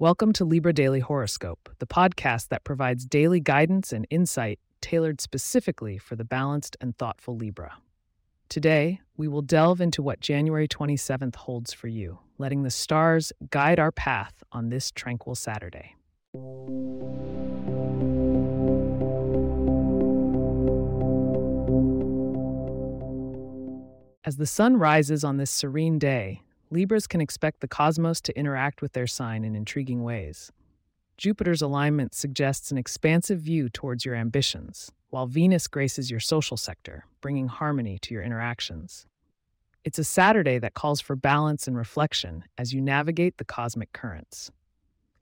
Welcome to Libra Daily Horoscope, the podcast that provides daily guidance and insight tailored specifically for the balanced and thoughtful Libra. Today, we will delve into what January 27th holds for you, letting the stars guide our path on this tranquil Saturday. As the sun rises on this serene day, Libras can expect the cosmos to interact with their sign in intriguing ways. Jupiter's alignment suggests an expansive view towards your ambitions, while Venus graces your social sector, bringing harmony to your interactions. It's a Saturday that calls for balance and reflection as you navigate the cosmic currents.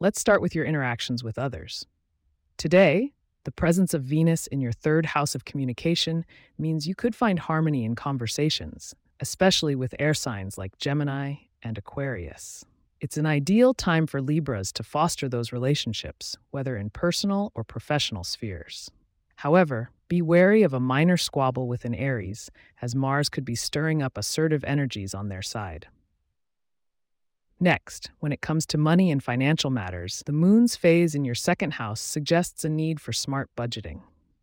Let's start with your interactions with others. Today, the presence of Venus in your third house of communication means you could find harmony in conversations, especially with air signs like Gemini and Aquarius. It's an ideal time for Libras to foster those relationships, whether in personal or professional spheres. However, be wary of a minor squabble with an Aries, as Mars could be stirring up assertive energies on their side. Next, when it comes to money and financial matters, the moon's phase in your second house suggests a need for smart budgeting.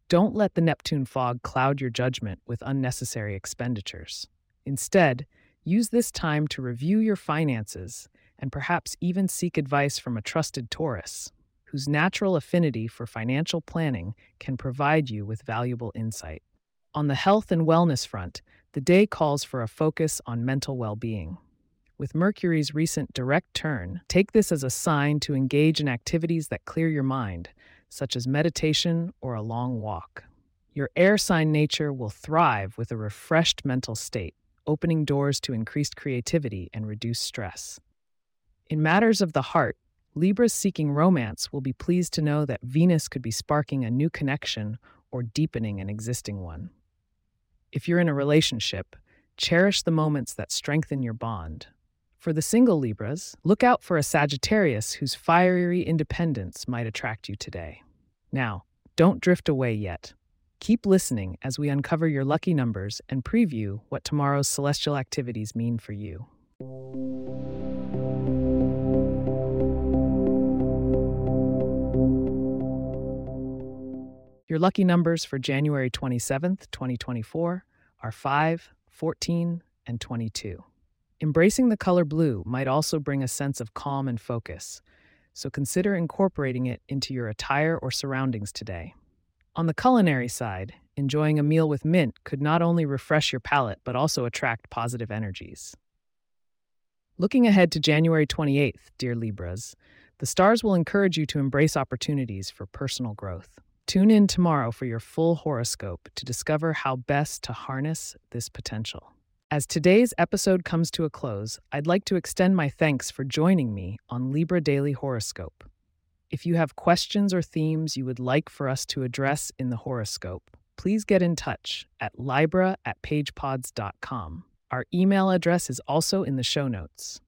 Don't let the Neptune fog cloud your judgment with unnecessary expenditures. Instead, use this time to review your finances and perhaps even seek advice from a trusted Taurus, whose natural affinity for financial planning can provide you with valuable insight. On the health and wellness front, the day calls for a focus on mental well being. With Mercury's recent direct turn, take this as a sign to engage in activities that clear your mind, such as meditation or a long walk. Your air sign nature will thrive with a refreshed mental state, opening doors to increased creativity and reduced stress. In matters of the heart, Libras seeking romance will be pleased to know that Venus could be sparking a new connection or deepening an existing one. If you're in a relationship, cherish the moments that strengthen your bond, for the single Libras, look out for a Sagittarius whose fiery independence might attract you today. Now, don't drift away yet. Keep listening as we uncover your lucky numbers and preview what tomorrow's celestial activities mean for you. Your lucky numbers for January 27th, 2024 are 5, 14, and 22. Embracing the color blue might also bring a sense of calm and focus, so consider incorporating it into your attire or surroundings today. On the culinary side, enjoying a meal with mint could not only refresh your palate but also attract positive energies. Looking ahead to January 28th, dear Libras, the stars will encourage you to embrace opportunities for personal growth. Tune in tomorrow for your full horoscope to discover how best to harness this potential. As today's episode comes to a close, I'd like to extend my thanks for joining me on Libra Daily Horoscope. If you have questions or themes you would like for us to address in the horoscope, please get in touch at libra at pagepods.com. Our email address is also in the show notes.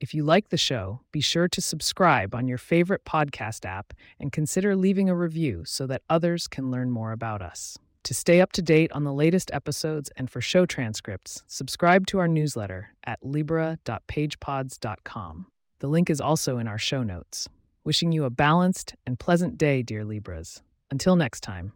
If you like the show, be sure to subscribe on your favorite podcast app and consider leaving a review so that others can learn more about us. To stay up to date on the latest episodes and for show transcripts, subscribe to our newsletter at libra.pagepods.com. The link is also in our show notes. Wishing you a balanced and pleasant day, dear Libras. Until next time.